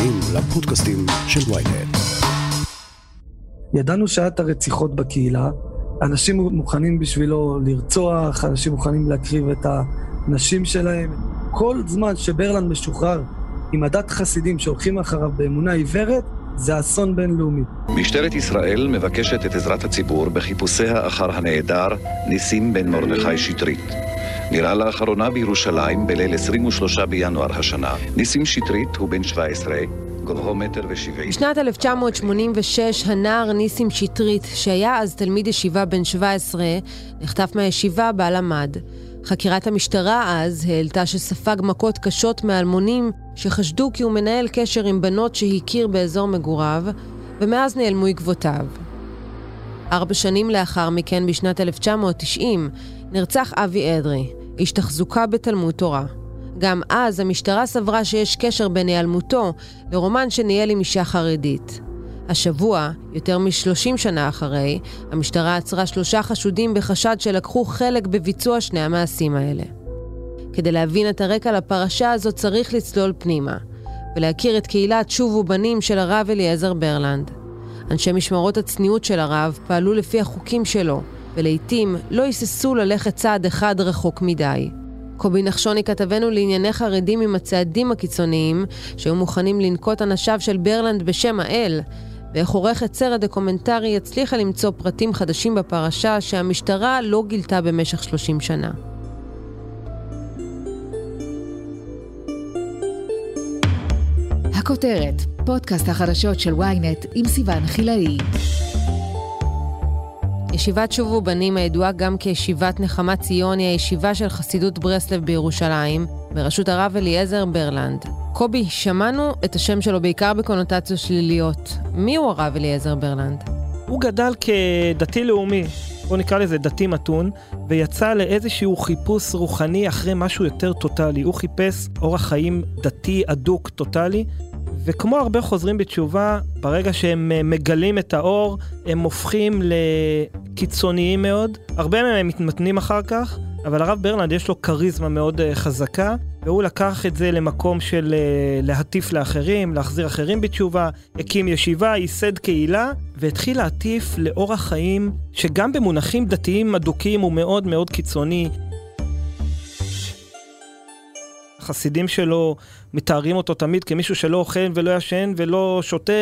מאזינים לפודקאסטים של ויינט. ידענו שעת הרציחות בקהילה, אנשים מוכנים בשבילו לרצוח, אנשים מוכנים להקריב את הנשים שלהם. כל זמן שברלנד משוחרר עם עדת חסידים שהולכים אחריו באמונה עיוורת, זה אסון בינלאומי. משטרת ישראל מבקשת את עזרת הציבור בחיפושיה אחר הנעדר ניסים בן מרדכי שטרית. נראה לאחרונה בירושלים בליל 23 בינואר השנה. ניסים שטרית הוא בן 17, גובהו מטר ושבעים. בשנת 1986 הנער ניסים שטרית, שהיה אז תלמיד ישיבה בן 17, נחטף מהישיבה בה למד. חקירת המשטרה אז העלתה שספג מכות קשות מאלמונים שחשדו כי הוא מנהל קשר עם בנות שהכיר באזור מגוריו, ומאז נעלמו עקבותיו. ארבע שנים לאחר מכן, בשנת 1990, נרצח אבי אדרי, איש תחזוקה בתלמוד תורה. גם אז המשטרה סברה שיש קשר בין היעלמותו לרומן שניהל עם אישה חרדית. השבוע, יותר מ-30 שנה אחרי, המשטרה עצרה שלושה חשודים בחשד שלקחו חלק בביצוע שני המעשים האלה. כדי להבין את הרקע לפרשה הזאת צריך לצלול פנימה, ולהכיר את קהילת שובו בנים של הרב אליעזר ברלנד. אנשי משמרות הצניעות של הרב פעלו לפי החוקים שלו, ולעיתים לא היססו ללכת צעד אחד רחוק מדי. קובי נחשוני כתבנו לענייני חרדים עם הצעדים הקיצוניים שהיו מוכנים לנקוט אנשיו של ברלנד בשם האל, ואיך עורכת סרט דוקומנטרי הצליחה למצוא פרטים חדשים בפרשה שהמשטרה לא גילתה במשך 30 שנה. הכותרת, פודקאסט החדשות של ynet עם סיון חילאי. ישיבת שובו בנים הידועה גם כישיבת נחמה ציון היא הישיבה של חסידות ברסלב בירושלים, בראשות הרב אליעזר ברלנד. קובי, שמענו את השם שלו בעיקר בקונוטציות שליליות. מי הוא הרב אליעזר ברלנד? הוא גדל כדתי-לאומי, בוא נקרא לזה דתי מתון, ויצא לאיזשהו חיפוש רוחני אחרי משהו יותר טוטאלי. הוא חיפש אורח חיים דתי אדוק טוטאלי, וכמו הרבה חוזרים בתשובה, ברגע שהם מגלים את האור, הם הופכים לקיצוניים מאוד. הרבה מהם מתמתנים אחר כך, אבל הרב ברלנד יש לו כריזמה מאוד uh, חזקה, והוא לקח את זה למקום של uh, להטיף לאחרים, להחזיר אחרים בתשובה, הקים ישיבה, ייסד קהילה, והתחיל להטיף לאורח חיים שגם במונחים דתיים אדוקים הוא מאוד מאוד קיצוני. החסידים שלו מתארים אותו תמיד כמישהו שלא אוכל ולא ישן ולא שותה,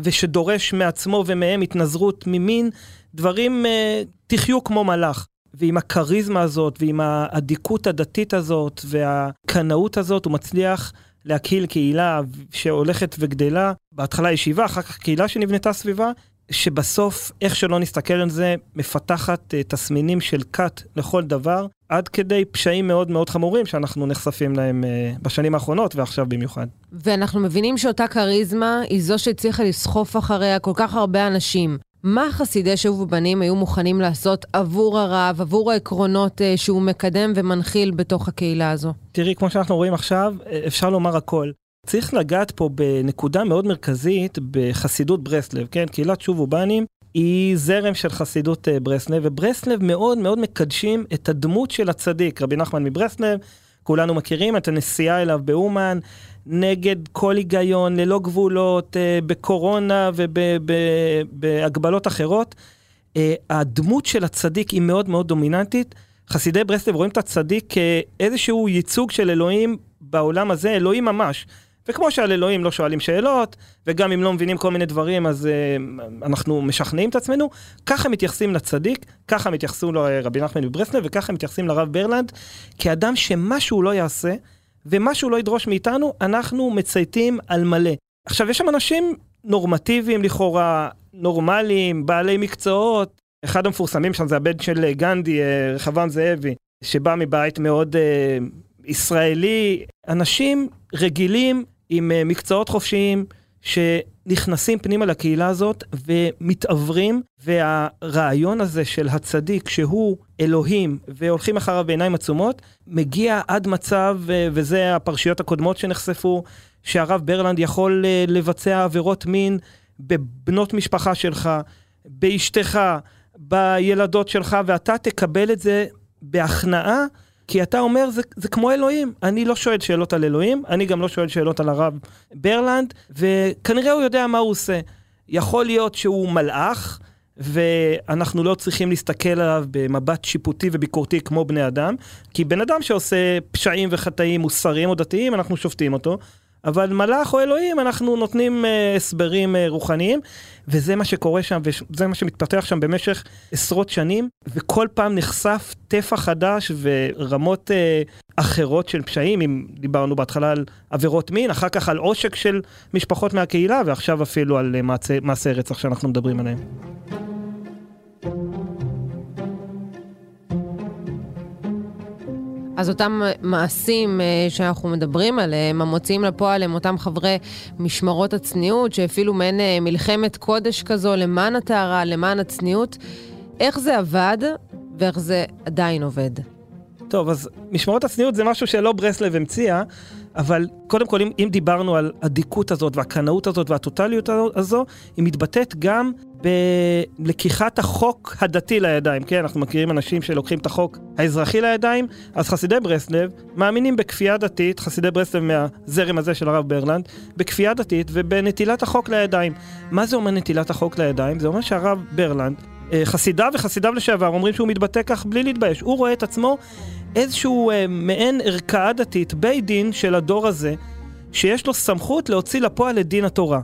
ושדורש מעצמו ומהם התנזרות ממין, דברים, uh, תחיו כמו מלאך. ועם הכריזמה הזאת, ועם האדיקות הדתית הזאת, והקנאות הזאת, הוא מצליח להקהיל קהילה שהולכת וגדלה. בהתחלה ישיבה, אחר כך קהילה שנבנתה סביבה, שבסוף, איך שלא נסתכל על זה, מפתחת uh, תסמינים של כת לכל דבר, עד כדי פשעים מאוד מאוד חמורים שאנחנו נחשפים להם uh, בשנים האחרונות ועכשיו במיוחד. ואנחנו מבינים שאותה כריזמה היא זו שהצליחה לסחוף אחריה כל כך הרבה אנשים. מה חסידי שוב ובנים היו מוכנים לעשות עבור הרב, עבור העקרונות uh, שהוא מקדם ומנחיל בתוך הקהילה הזו? תראי, כמו שאנחנו רואים עכשיו, אפשר לומר הכל. צריך לגעת פה בנקודה מאוד מרכזית בחסידות ברסלב, כן? קהילת שוב ובנים היא זרם של חסידות אה, ברסלב, וברסלב מאוד מאוד מקדשים את הדמות של הצדיק, רבי נחמן מברסלב, כולנו מכירים את הנסיעה אליו באומן, נגד כל היגיון, ללא גבולות, אה, בקורונה ובהגבלות אחרות. אה, הדמות של הצדיק היא מאוד מאוד דומיננטית. חסידי ברסלב רואים את הצדיק כאיזשהו ייצוג של אלוהים בעולם הזה, אלוהים ממש. וכמו שעל אלוהים לא שואלים שאלות, וגם אם לא מבינים כל מיני דברים, אז uh, אנחנו משכנעים את עצמנו, ככה מתייחסים לצדיק, ככה מתייחסו לרבי נחמן מברסלב, וככה מתייחסים לרב ברלנד, כאדם שמשהו לא יעשה, ומשהו לא ידרוש מאיתנו, אנחנו מצייתים על מלא. עכשיו, יש שם אנשים נורמטיביים לכאורה, נורמליים, בעלי מקצועות. אחד המפורסמים שם זה הבן של גנדי, אה, רחבעם זאבי, שבא מבית מאוד uh, ישראלי. אנשים רגילים עם אה, מקצועות חופשיים שנכנסים פנימה לקהילה הזאת ומתעוורים, והרעיון הזה של הצדיק שהוא אלוהים והולכים אחריו בעיניים עצומות, מגיע עד מצב, אה, וזה הפרשיות הקודמות שנחשפו, שהרב ברלנד יכול אה, לבצע עבירות מין בבנות משפחה שלך, באשתך, בילדות שלך, ואתה תקבל את זה בהכנעה כי אתה אומר, זה, זה כמו אלוהים. אני לא שואל שאלות על אלוהים, אני גם לא שואל שאלות על הרב ברלנד, וכנראה הוא יודע מה הוא עושה. יכול להיות שהוא מלאך, ואנחנו לא צריכים להסתכל עליו במבט שיפוטי וביקורתי כמו בני אדם, כי בן אדם שעושה פשעים וחטאים מוסריים או דתיים, אנחנו שופטים אותו. אבל מלאך או אלוהים, אנחנו נותנים uh, הסברים uh, רוחניים, וזה מה שקורה שם, וזה מה שמתפתח שם במשך עשרות שנים, וכל פעם נחשף טפח חדש ורמות uh, אחרות של פשעים, אם דיברנו בהתחלה על עבירות מין, אחר כך על עושק של משפחות מהקהילה, ועכשיו אפילו על uh, מעשי רצח שאנחנו מדברים עליהם. אז אותם מעשים אה, שאנחנו מדברים עליהם, המוציאים לפועל הם אותם חברי משמרות הצניעות, שהפעילו מעין אה, מלחמת קודש כזו למען הטהרה, למען הצניעות. איך זה עבד ואיך זה עדיין עובד? טוב, אז משמרות הצניעות זה משהו שלא ברסלב המציאה, אבל קודם כל, אם, אם דיברנו על הדיקות הזאת והקנאות הזאת והטוטליות הזו, היא מתבטאת גם בלקיחת החוק הדתי לידיים, כן? אנחנו מכירים אנשים שלוקחים את החוק האזרחי לידיים, אז חסידי ברסלב מאמינים בכפייה דתית, חסידי ברסלב מהזרם הזה של הרב ברלנד, בכפייה דתית ובנטילת החוק לידיים. מה זה אומר נטילת החוק לידיים? זה אומר שהרב ברלנד, אה, חסידיו וחסידיו לשעבר אומרים שהוא מתבטא כך בלי להתבייש. הוא רואה את עצמו איזשהו אה, מעין ערכאה דתית, בית דין של הדור הזה, שיש לו סמכות להוציא לפועל את דין התורה.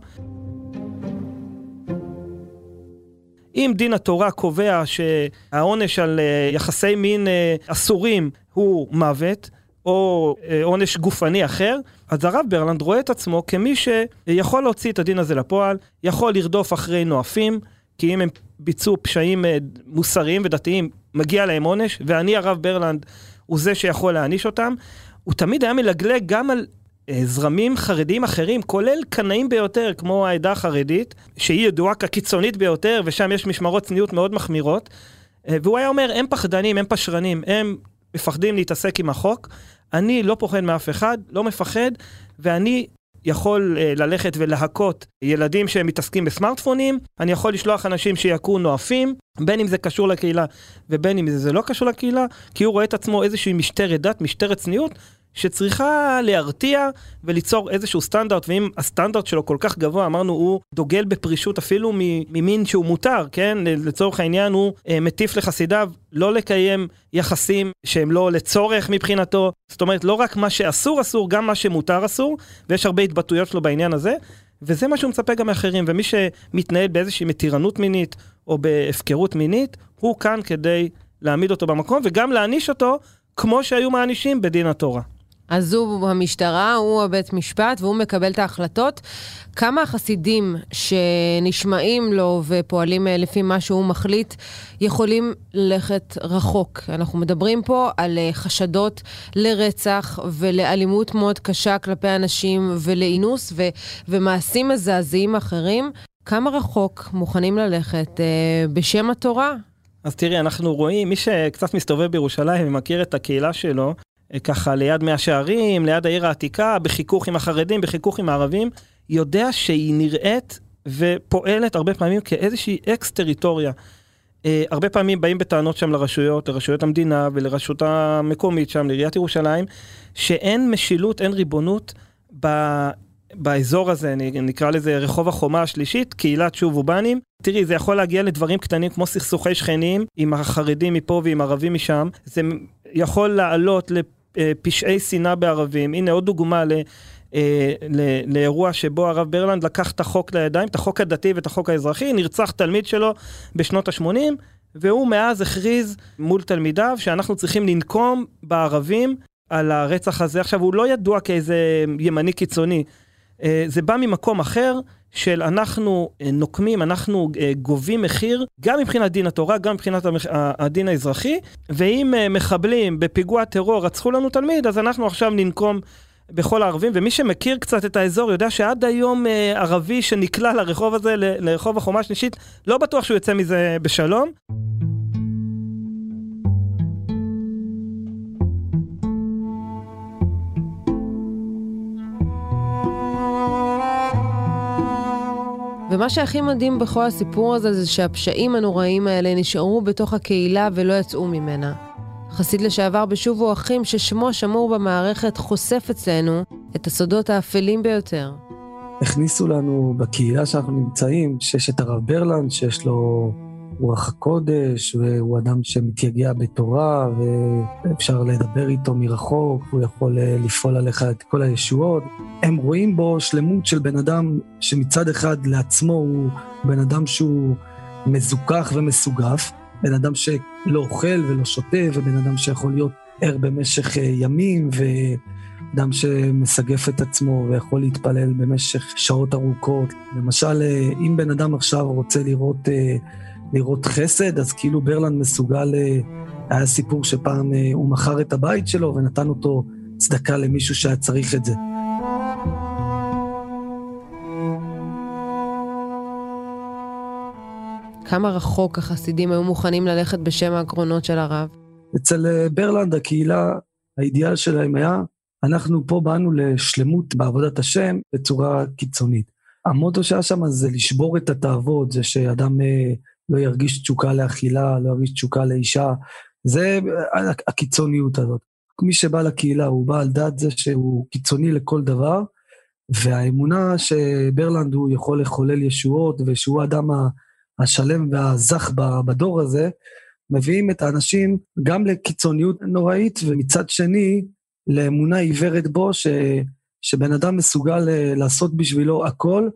אם דין התורה קובע שהעונש על אה, יחסי מין אה, אסורים הוא מוות, או אה, עונש גופני אחר, אז הרב ברלנד רואה את עצמו כמי שיכול להוציא את הדין הזה לפועל, יכול לרדוף אחרי נואפים, כי אם הם ביצעו פשעים מוסריים ודתיים, מגיע להם עונש, ואני הרב ברלנד הוא זה שיכול להעניש אותם. הוא תמיד היה מלגלג גם על אה, זרמים חרדיים אחרים, כולל קנאים ביותר, כמו העדה החרדית, שהיא ידועה כקיצונית ביותר, ושם יש משמרות צניעות מאוד מחמירות. אה, והוא היה אומר, הם פחדנים, הם פשרנים, הם מפחדים להתעסק עם החוק. אני לא פוחד מאף אחד, לא מפחד, ואני יכול uh, ללכת ולהכות ילדים שמתעסקים בסמארטפונים, אני יכול לשלוח אנשים שיכו נואפים, בין אם זה קשור לקהילה ובין אם זה לא קשור לקהילה, כי הוא רואה את עצמו איזושהי משטרת דת, משטרת צניעות, שצריכה להרתיע וליצור איזשהו סטנדרט, ואם הסטנדרט שלו כל כך גבוה, אמרנו, הוא דוגל בפרישות אפילו ממין שהוא מותר, כן? לצורך העניין הוא אה, מטיף לחסידיו לא לקיים יחסים שהם לא לצורך מבחינתו. זאת אומרת, לא רק מה שאסור אסור, גם מה שמותר אסור, ויש הרבה התבטאויות שלו בעניין הזה. וזה מה שהוא מצפה גם מאחרים, ומי שמתנהל באיזושהי מתירנות מינית או בהפקרות מינית, הוא כאן כדי להעמיד אותו במקום וגם להעניש אותו כמו שהיו מענישים בדין התורה. אז הוא המשטרה, הוא הבית משפט, והוא מקבל את ההחלטות. כמה החסידים שנשמעים לו ופועלים אה, לפי מה שהוא מחליט, יכולים ללכת רחוק? אנחנו מדברים פה על אה, חשדות לרצח ולאלימות מאוד קשה כלפי אנשים ולאינוס ו- ומעשים מזעזעים אחרים. כמה רחוק מוכנים ללכת אה, בשם התורה? אז תראי, אנחנו רואים, מי שקצת מסתובב בירושלים ומכיר את הקהילה שלו, ככה ליד מאה שערים, ליד העיר העתיקה, בחיכוך עם החרדים, בחיכוך עם הערבים, יודע שהיא נראית ופועלת הרבה פעמים כאיזושהי אקס טריטוריה. Uh, הרבה פעמים באים בטענות שם לרשויות, לרשויות המדינה ולרשות המקומית שם, לעיריית ירושלים, שאין משילות, אין ריבונות ב, באזור הזה, נקרא לזה רחוב החומה השלישית, קהילת שוב ובנים. תראי, זה יכול להגיע לדברים קטנים כמו סכסוכי שכנים עם החרדים מפה ועם ערבים משם. זה יכול לעלות פשעי שנאה בערבים. הנה עוד דוגמה ל... אה, לאירוע שבו הרב ברלנד לקח את החוק לידיים, את החוק הדתי ואת החוק האזרחי, נרצח תלמיד שלו בשנות ה-80, והוא מאז הכריז מול תלמידיו שאנחנו צריכים לנקום בערבים על הרצח הזה. עכשיו, הוא לא ידוע כאיזה ימני קיצוני, אה, זה בא ממקום אחר, של אנחנו אה, נוקמים, אנחנו אה, גובים מחיר, גם מבחינת דין התורה, גם מבחינת הדין האזרחי, ואם מחבלים בפיגוע טרור רצחו לנו תלמיד, אז אנחנו עכשיו ננקום בכל הערבים, ומי שמכיר קצת את האזור יודע שעד היום ערבי שנקלע לרחוב הזה, לרחוב החומה השלישית, לא בטוח שהוא יוצא מזה בשלום. ומה שהכי מדהים בכל הסיפור הזה זה שהפשעים הנוראים האלה נשארו בתוך הקהילה ולא יצאו ממנה. חסיד לשעבר בשובו אחים ששמו שמור במערכת חושף אצלנו את הסודות האפלים ביותר. הכניסו לנו בקהילה שאנחנו נמצאים, שיש את הרב ברלנד, שיש לו רוח הקודש, והוא אדם שמתייגע בתורה, ואפשר לדבר איתו מרחוק, והוא יכול אה, לפעול עליך את כל הישועות. הם רואים בו שלמות של בן אדם שמצד אחד לעצמו הוא בן אדם שהוא מזוכח ומסוגף, בן אדם שלא אוכל ולא שותה, ובן אדם שיכול להיות ער במשך אה, ימים, ואדם שמסגף את עצמו ויכול להתפלל במשך שעות ארוכות. למשל, אה, אם בן אדם עכשיו רוצה לראות, לראות חסד, אז כאילו ברלנד מסוגל, היה סיפור שפעם הוא מכר את הבית שלו ונתן אותו צדקה למישהו שהיה צריך את זה. כמה רחוק החסידים היו מוכנים ללכת בשם העקרונות של הרב? אצל אה, ברלנד, הקהילה, האידיאל שלהם היה, אנחנו פה באנו לשלמות בעבודת השם בצורה קיצונית. המוטו שהיה שם זה לשבור את התאוות, זה שאדם אה, לא ירגיש תשוקה לאכילה, לא ירגיש תשוקה לאישה, זה הקיצוניות הזאת. מי שבא לקהילה, הוא בא על דעת זה שהוא קיצוני לכל דבר, והאמונה שברלנד הוא יכול לחולל ישועות, ושהוא האדם השלם והזך בדור הזה, מביאים את האנשים גם לקיצוניות נוראית, ומצד שני, לאמונה עיוורת בו, ש, שבן אדם מסוגל אה, לעשות בשבילו הכל,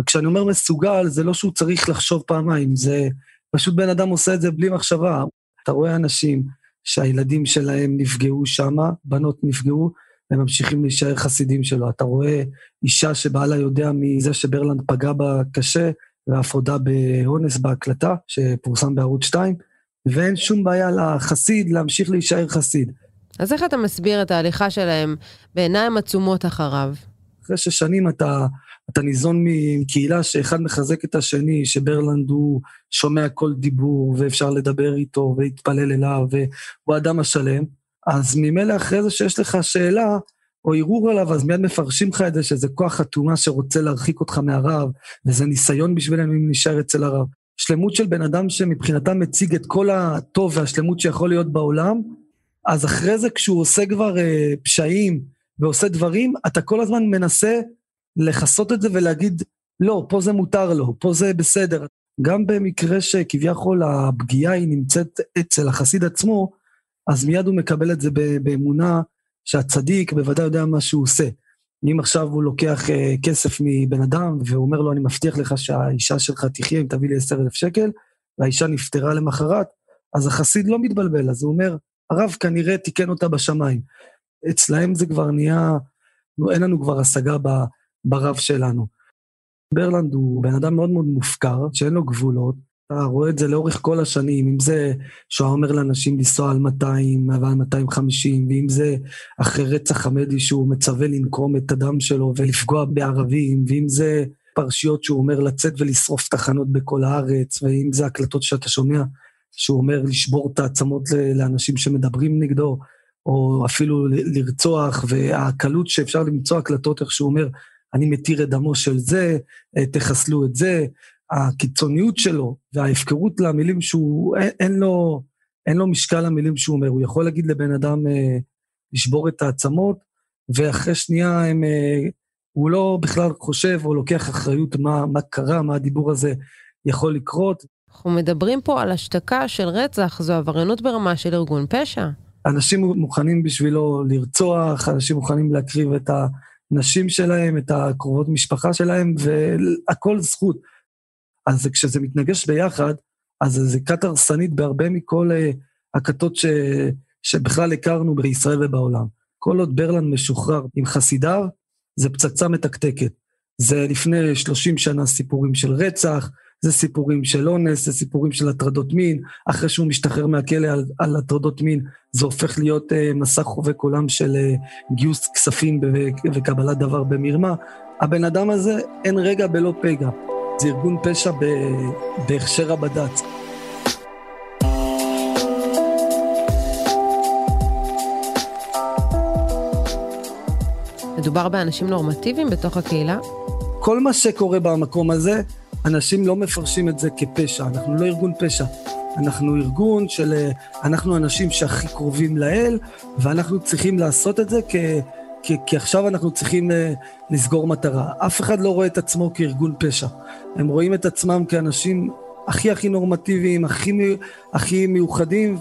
וכשאני אומר מסוגל, זה לא שהוא צריך לחשוב פעמיים, זה פשוט בן אדם עושה את זה בלי מחשבה. אתה רואה אנשים שהילדים שלהם נפגעו שמה, בנות נפגעו, והם ממשיכים להישאר חסידים שלו. אתה רואה אישה שבעלה יודע מזה שברלנד פגע בה קשה, ואף הודה באונס בהקלטה, שפורסם בערוץ 2, ואין שום בעיה לחסיד להמשיך להישאר חסיד. אז איך אתה מסביר את ההליכה שלהם בעיניים עצומות אחריו? אחרי ששנים אתה, אתה ניזון מקהילה שאחד מחזק את השני, שברלנד הוא שומע כל דיבור, ואפשר לדבר איתו, ולהתפלל אליו, והוא האדם השלם, אז ממילא אחרי זה שיש לך שאלה, או ערעור עליו, אז מיד מפרשים לך את זה שזה כוח אטומה שרוצה להרחיק אותך מהרב, וזה ניסיון בשבילנו אם נשאר אצל הרב. שלמות של בן אדם שמבחינתם מציג את כל הטוב והשלמות שיכול להיות בעולם, אז אחרי זה כשהוא עושה כבר אה, פשעים ועושה דברים, אתה כל הזמן מנסה לכסות את זה ולהגיד, לא, פה זה מותר לו, פה זה בסדר. גם במקרה שכביכול הפגיעה היא נמצאת אצל החסיד עצמו, אז מיד הוא מקבל את זה באמונה שהצדיק בוודאי יודע מה שהוא עושה. אם עכשיו הוא לוקח uh, כסף מבן אדם ואומר לו, אני מבטיח לך שהאישה שלך תחיה אם תביא לי עשר אלף שקל, והאישה נפטרה למחרת, אז החסיד לא מתבלבל, אז הוא אומר, הרב כנראה תיקן אותה בשמיים. אצלהם זה כבר נהיה, אין לנו כבר השגה ברב שלנו. ברלנד הוא בן אדם מאוד מאוד מופקר, שאין לו גבולות, אתה רואה את זה לאורך כל השנים, אם זה שהוא אומר לאנשים לנסוע על 200 ועל 250, ואם זה אחרי רצח עמדי שהוא מצווה לנקום את הדם שלו ולפגוע בערבים, ואם זה פרשיות שהוא אומר לצאת ולשרוף תחנות בכל הארץ, ואם זה הקלטות שאתה שומע, שהוא אומר לשבור את העצמות לאנשים שמדברים נגדו, או אפילו לרצוח, והקלות שאפשר למצוא הקלטות, איך שהוא אומר, אני מתיר את דמו של זה, תחסלו את זה, הקיצוניות שלו וההפקרות למילים שהוא, אין, אין, לו, אין לו משקל למילים שהוא אומר. הוא יכול להגיד לבן אדם אה, לשבור את העצמות, ואחרי שנייה הם, אה, הוא לא בכלל חושב או לוקח אחריות מה, מה קרה, מה הדיבור הזה יכול לקרות. אנחנו מדברים פה על השתקה של רצח, זו עבריינות ברמה של ארגון פשע. אנשים מוכנים בשבילו לרצוח, אנשים מוכנים להקריב את הנשים שלהם, את הקרובות משפחה שלהם, והכל זכות. אז כשזה מתנגש ביחד, אז זה כת הרסנית בהרבה מכל uh, הכתות ש, שבכלל הכרנו בישראל ובעולם. כל עוד ברלנד משוחרר עם חסידיו, זה פצצה מתקתקת. זה לפני 30 שנה סיפורים של רצח, זה סיפורים של אונס, זה סיפורים של הטרדות מין, אחרי שהוא משתחרר מהכלא על, על הטרדות מין, זה הופך להיות uh, מסך חובק עולם של uh, גיוס כספים וקבלת דבר במרמה. הבן אדם הזה, אין רגע בלא פגע. זה ארגון פשע בהכשר הבד"ץ. מדובר באנשים נורמטיביים בתוך הקהילה? כל מה שקורה במקום הזה, אנשים לא מפרשים את זה כפשע, אנחנו לא ארגון פשע. אנחנו ארגון של... אה, אנחנו אנשים שהכי קרובים לאל, ואנחנו צריכים לעשות את זה כ... כי, כי עכשיו אנחנו צריכים uh, לסגור מטרה. אף אחד לא רואה את עצמו כארגון פשע. הם רואים את עצמם כאנשים הכי הכי נורמטיביים, הכי, הכי מיוחדים.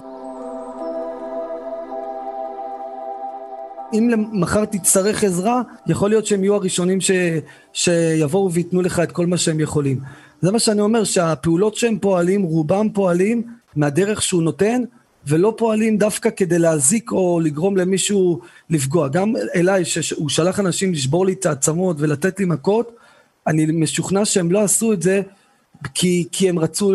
אם מחר תצטרך עזרה, יכול להיות שהם יהיו הראשונים ש, שיבואו וייתנו לך את כל מה שהם יכולים. זה מה שאני אומר, שהפעולות שהם פועלים, רובם פועלים מהדרך שהוא נותן, ולא פועלים דווקא כדי להזיק או לגרום למישהו לפגוע. גם אליי, שהוא שלח אנשים לשבור לי את העצמות ולתת לי מכות, אני משוכנע שהם לא עשו את זה כי, כי הם רצו,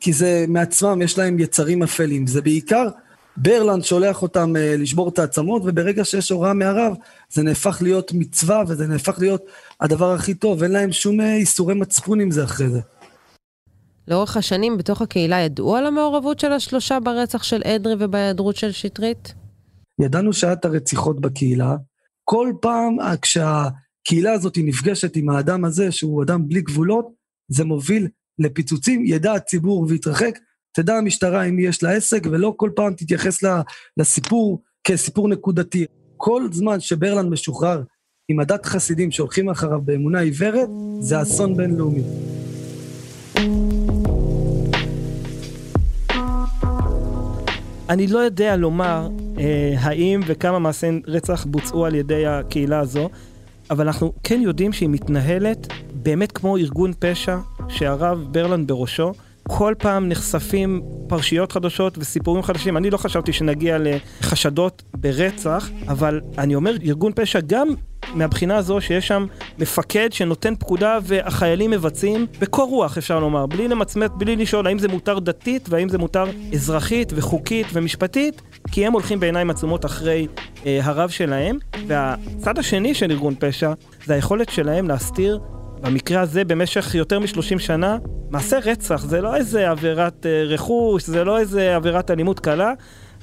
כי זה מעצמם, יש להם יצרים אפלים. זה בעיקר ברלנד שולח אותם אה, לשבור את העצמות, וברגע שיש הוראה מהרב, זה נהפך להיות מצווה וזה נהפך להיות הדבר הכי טוב, אין להם שום אה, איסורי מצפון עם זה אחרי זה. לאורך השנים בתוך הקהילה ידעו על המעורבות של השלושה ברצח של אדרי ובהיעדרות של שטרית? ידענו שהיה את הרציחות בקהילה. כל פעם אה, כשהקהילה הזאת נפגשת עם האדם הזה, שהוא אדם בלי גבולות, זה מוביל לפיצוצים, ידע הציבור ויתרחק. תדע המשטרה עם מי יש לה עסק, ולא כל פעם תתייחס לסיפור כסיפור נקודתי. כל זמן שברלנד משוחרר עם עדת חסידים שהולכים אחריו באמונה עיוורת, זה אסון בינלאומי. אני לא יודע לומר אה, האם וכמה מעשי רצח בוצעו על ידי הקהילה הזו, אבל אנחנו כן יודעים שהיא מתנהלת באמת כמו ארגון פשע שהרב ברלנד בראשו. כל פעם נחשפים פרשיות חדשות וסיפורים חדשים. אני לא חשבתי שנגיע לחשדות ברצח, אבל אני אומר, ארגון פשע גם מהבחינה הזו שיש שם מפקד שנותן פקודה והחיילים מבצעים בקור רוח אפשר לומר, בלי למצמץ, בלי לשאול האם זה מותר דתית והאם זה מותר אזרחית וחוקית ומשפטית, כי הם הולכים בעיניים עצומות אחרי אה, הרב שלהם. והצד השני של ארגון פשע זה היכולת שלהם להסתיר במקרה הזה במשך יותר מ-30 שנה, מעשה רצח זה לא איזה עבירת אה, רכוש, זה לא איזה עבירת אלימות קלה,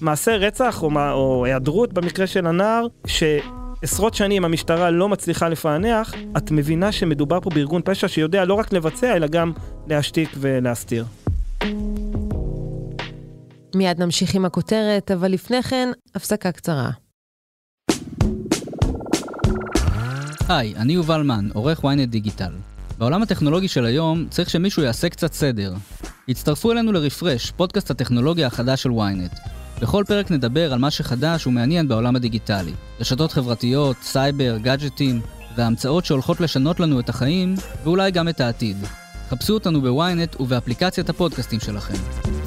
מעשה רצח או, או היעדרות במקרה של הנער, שעשרות שנים המשטרה לא מצליחה לפענח, את מבינה שמדובר פה בארגון פשע שיודע לא רק לבצע, אלא גם להשתיק ולהסתיר. מיד נמשיך עם הכותרת, אבל לפני כן, הפסקה קצרה. היי, אני יובל מן, עורך ynet דיגיטל. בעולם הטכנולוגי של היום צריך שמישהו יעשה קצת סדר. הצטרפו אלינו ל Refresh, פודקאסט הטכנולוגיה החדש של ynet. בכל פרק נדבר על מה שחדש ומעניין בעולם הדיגיטלי. רשתות חברתיות, סייבר, גאדג'טים, וההמצאות שהולכות לשנות לנו את החיים, ואולי גם את העתיד. חפשו אותנו ב ynet ובאפליקציית הפודקאסטים שלכם.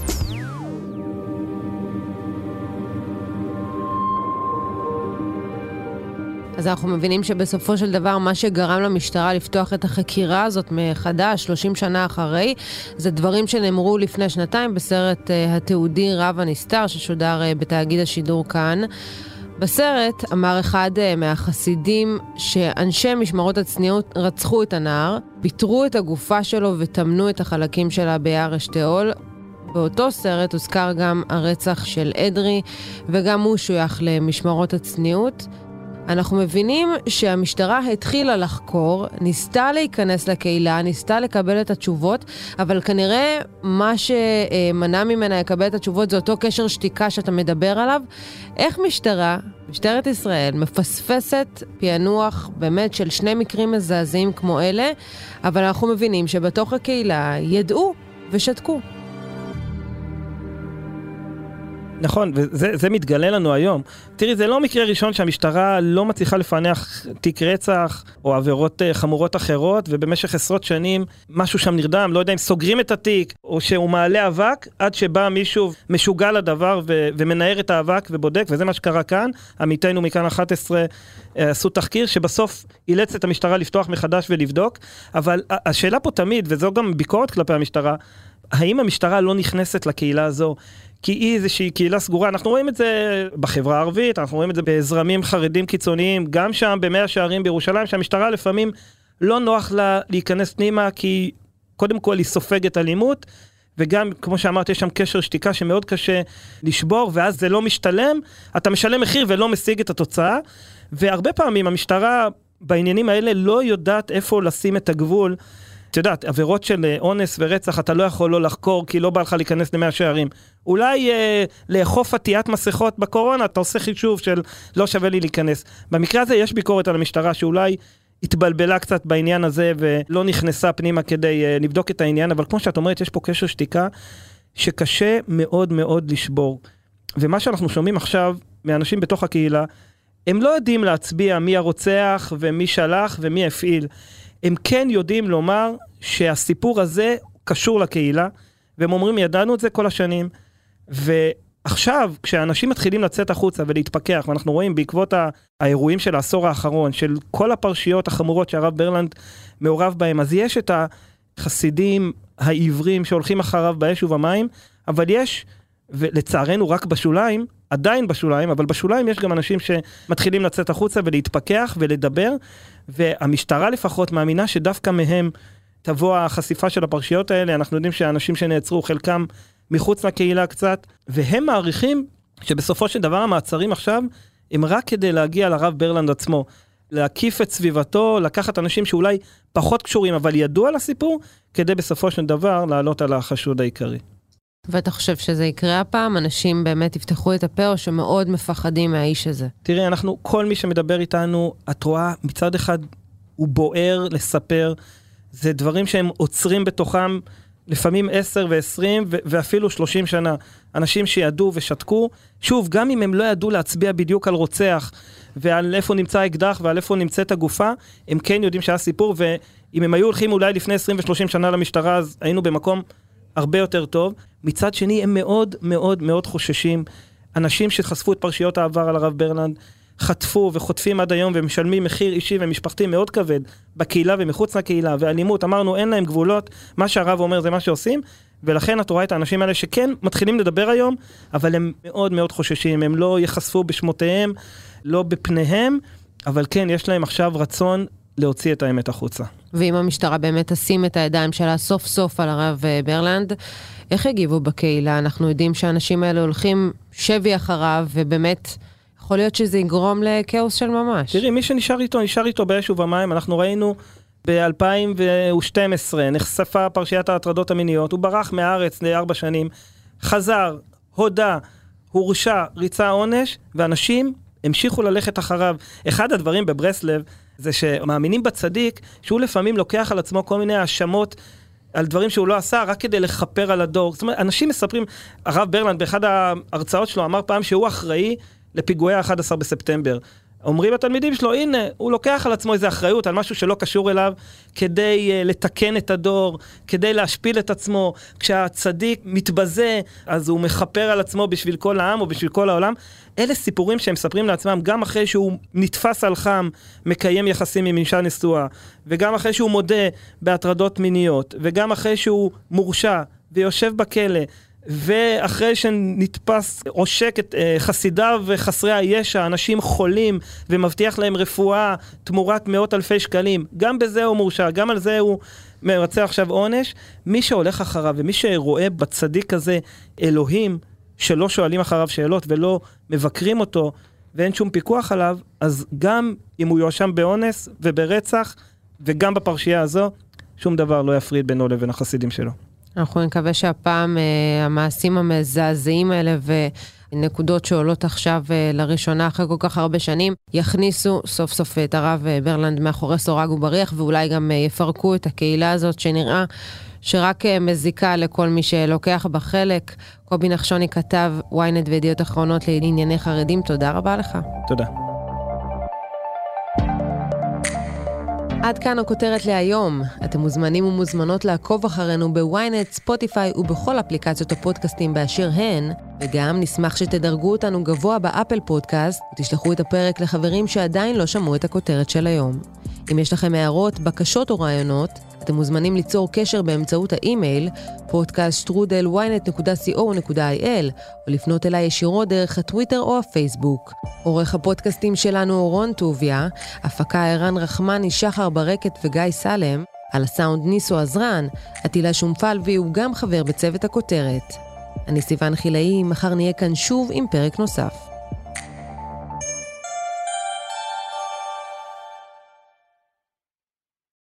אז אנחנו מבינים שבסופו של דבר מה שגרם למשטרה לפתוח את החקירה הזאת מחדש, 30 שנה אחרי, זה דברים שנאמרו לפני שנתיים בסרט uh, התיעודי רב הנסתר ששודר uh, בתאגיד השידור כאן. בסרט אמר אחד uh, מהחסידים שאנשי משמרות הצניעות רצחו את הנער, פיטרו את הגופה שלו וטמנו את החלקים שלה ביער אשתאול. באותו סרט הוזכר גם הרצח של אדרי, וגם הוא שוייך למשמרות הצניעות. אנחנו מבינים שהמשטרה התחילה לחקור, ניסתה להיכנס לקהילה, ניסתה לקבל את התשובות, אבל כנראה מה שמנע ממנה לקבל את התשובות זה אותו קשר שתיקה שאתה מדבר עליו. איך משטרה, משטרת ישראל, מפספסת פענוח באמת של שני מקרים מזעזעים כמו אלה, אבל אנחנו מבינים שבתוך הקהילה ידעו ושתקו. נכון, וזה מתגלה לנו היום. תראי, זה לא מקרה ראשון שהמשטרה לא מצליחה לפענח תיק רצח או עבירות uh, חמורות אחרות, ובמשך עשרות שנים משהו שם נרדם, לא יודע אם סוגרים את התיק, או שהוא מעלה אבק, עד שבא מישהו משוגע לדבר ו- ומנער את האבק ובודק, וזה מה שקרה כאן. עמיתינו מכאן 11 uh, עשו תחקיר שבסוף אילץ את המשטרה לפתוח מחדש ולבדוק, אבל השאלה פה תמיד, וזו גם ביקורת כלפי המשטרה, האם המשטרה לא נכנסת לקהילה הזו כי היא איזושהי קהילה סגורה, אנחנו רואים את זה בחברה הערבית, אנחנו רואים את זה בזרמים חרדים קיצוניים, גם שם במאה שערים בירושלים, שהמשטרה לפעמים לא נוח לה להיכנס פנימה, כי קודם כל היא סופגת אלימות, וגם, כמו שאמרתי, יש שם קשר שתיקה שמאוד קשה לשבור, ואז זה לא משתלם, אתה משלם מחיר ולא משיג את התוצאה, והרבה פעמים המשטרה בעניינים האלה לא יודעת איפה לשים את הגבול. את יודעת, עבירות של אה, אונס ורצח, אתה לא יכול לא לחקור כי לא בא לך להיכנס למאה שערים. אולי אה, לאכוף עטיית מסכות בקורונה, אתה עושה חישוב של לא שווה לי להיכנס. במקרה הזה יש ביקורת על המשטרה שאולי התבלבלה קצת בעניין הזה ולא נכנסה פנימה כדי אה, לבדוק את העניין, אבל כמו שאת אומרת, יש פה קשר שתיקה שקשה מאוד מאוד לשבור. ומה שאנחנו שומעים עכשיו מאנשים בתוך הקהילה, הם לא יודעים להצביע מי הרוצח ומי שלח ומי הפעיל. הם כן יודעים לומר שהסיפור הזה קשור לקהילה, והם אומרים, ידענו את זה כל השנים, ועכשיו, כשאנשים מתחילים לצאת החוצה ולהתפכח, ואנחנו רואים בעקבות האירועים של העשור האחרון, של כל הפרשיות החמורות שהרב ברלנד מעורב בהם, אז יש את החסידים העיוורים שהולכים אחריו באש ובמים, אבל יש, ולצערנו רק בשוליים, עדיין בשוליים, אבל בשוליים יש גם אנשים שמתחילים לצאת החוצה ולהתפכח ולדבר, והמשטרה לפחות מאמינה שדווקא מהם תבוא החשיפה של הפרשיות האלה. אנחנו יודעים שהאנשים שנעצרו, חלקם מחוץ לקהילה קצת, והם מעריכים שבסופו של דבר המעצרים עכשיו הם רק כדי להגיע לרב ברלנד עצמו. להקיף את סביבתו, לקחת אנשים שאולי פחות קשורים אבל ידעו על הסיפור, כדי בסופו של דבר לעלות על החשוד העיקרי. ואתה חושב שזה יקרה הפעם? אנשים באמת יפתחו את הפה או שמאוד מפחדים מהאיש הזה? תראי, אנחנו, כל מי שמדבר איתנו, את רואה, מצד אחד הוא בוער לספר, זה דברים שהם עוצרים בתוכם לפעמים 10 ו-20 ואפילו 30 שנה. אנשים שידעו ושתקו, שוב, גם אם הם לא ידעו להצביע בדיוק על רוצח ועל איפה נמצא האקדח ועל איפה נמצאת הגופה, הם כן יודעים שהיה סיפור, ואם הם היו הולכים אולי לפני 20 ו-30 שנה למשטרה, אז היינו במקום הרבה יותר טוב. מצד שני, הם מאוד מאוד מאוד חוששים. אנשים שחשפו את פרשיות העבר על הרב ברלנד, חטפו וחוטפים עד היום ומשלמים מחיר אישי ומשפחתי מאוד כבד בקהילה ומחוץ לקהילה, ואלימות, אמרנו אין להם גבולות, מה שהרב אומר זה מה שעושים, ולכן את רואה את האנשים האלה שכן מתחילים לדבר היום, אבל הם מאוד מאוד חוששים, הם לא ייחשפו בשמותיהם, לא בפניהם, אבל כן, יש להם עכשיו רצון להוציא את האמת החוצה. ואם המשטרה באמת תשים את הידיים שלה סוף סוף על הרב אה, ברלנד, איך יגיבו בקהילה? אנחנו יודעים שהאנשים האלה הולכים שבי אחריו, ובאמת... יכול להיות שזה יגרום לכאוס של ממש. תראי, מי שנשאר איתו, נשאר איתו באש ובמים. אנחנו ראינו ב-2012, נחשפה פרשיית ההטרדות המיניות, הוא ברח מהארץ לארבע שנים, חזר, הודה, הורשע, ריצה עונש, ואנשים המשיכו ללכת אחריו. אחד הדברים בברסלב זה שמאמינים בצדיק, שהוא לפעמים לוקח על עצמו כל מיני האשמות. על דברים שהוא לא עשה, רק כדי לכפר על הדור. זאת אומרת, אנשים מספרים, הרב ברלנד באחד ההרצאות שלו אמר פעם שהוא אחראי לפיגועי ה-11 בספטמבר. אומרים התלמידים שלו, הנה, הוא לוקח על עצמו איזו אחריות על משהו שלא קשור אליו, כדי uh, לתקן את הדור, כדי להשפיל את עצמו. כשהצדיק מתבזה, אז הוא מכפר על עצמו בשביל כל העם או בשביל כל העולם. אלה סיפורים שהם מספרים לעצמם גם אחרי שהוא נתפס על חם, מקיים יחסים עם אישה נשואה, וגם אחרי שהוא מודה בהטרדות מיניות, וגם אחרי שהוא מורשע ויושב בכלא. ואחרי שנתפס, עושק את uh, חסידיו וחסרי הישע, אנשים חולים, ומבטיח להם רפואה תמורת מאות אלפי שקלים, גם בזה הוא מורשע, גם על זה הוא מרצה עכשיו עונש. מי שהולך אחריו ומי שרואה בצדיק הזה אלוהים, שלא שואלים אחריו שאלות ולא מבקרים אותו, ואין שום פיקוח עליו, אז גם אם הוא יואשם באונס וברצח, וגם בפרשייה הזו, שום דבר לא יפריד בינו לבין החסידים שלו. אנחנו נקווה שהפעם אה, המעשים המזעזעים האלה ונקודות שעולות עכשיו אה, לראשונה אחרי כל כך הרבה שנים, יכניסו סוף סוף את הרב אה, ברלנד מאחורי סורג ובריח, ואולי גם אה, יפרקו את הקהילה הזאת שנראה שרק אה, מזיקה לכל מי שלוקח בה חלק. קובי נחשוני כתב ynet וידיעות אחרונות לענייני חרדים, תודה רבה לך. תודה. עד כאן הכותרת להיום. אתם מוזמנים ומוזמנות לעקוב אחרינו בוויינט, ספוטיפיי ובכל אפליקציות הפודקאסטים באשר הן, וגם נשמח שתדרגו אותנו גבוה באפל פודקאסט ותשלחו את הפרק לחברים שעדיין לא שמעו את הכותרת של היום. אם יש לכם הערות, בקשות או רעיונות, אתם מוזמנים ליצור קשר באמצעות האימייל podcaststrudel.ynet.co.il או לפנות אליי ישירות דרך הטוויטר או הפייסבוק. עורך הפודקאסטים שלנו הוא רון טוביה, הפקה ערן רחמני, שחר ברקת וגיא סלם, על הסאונד ניסו עזרן, עטילה שומפלבי הוא גם חבר בצוות הכותרת. אני סיוון חילאי, מחר נהיה כאן שוב עם פרק נוסף.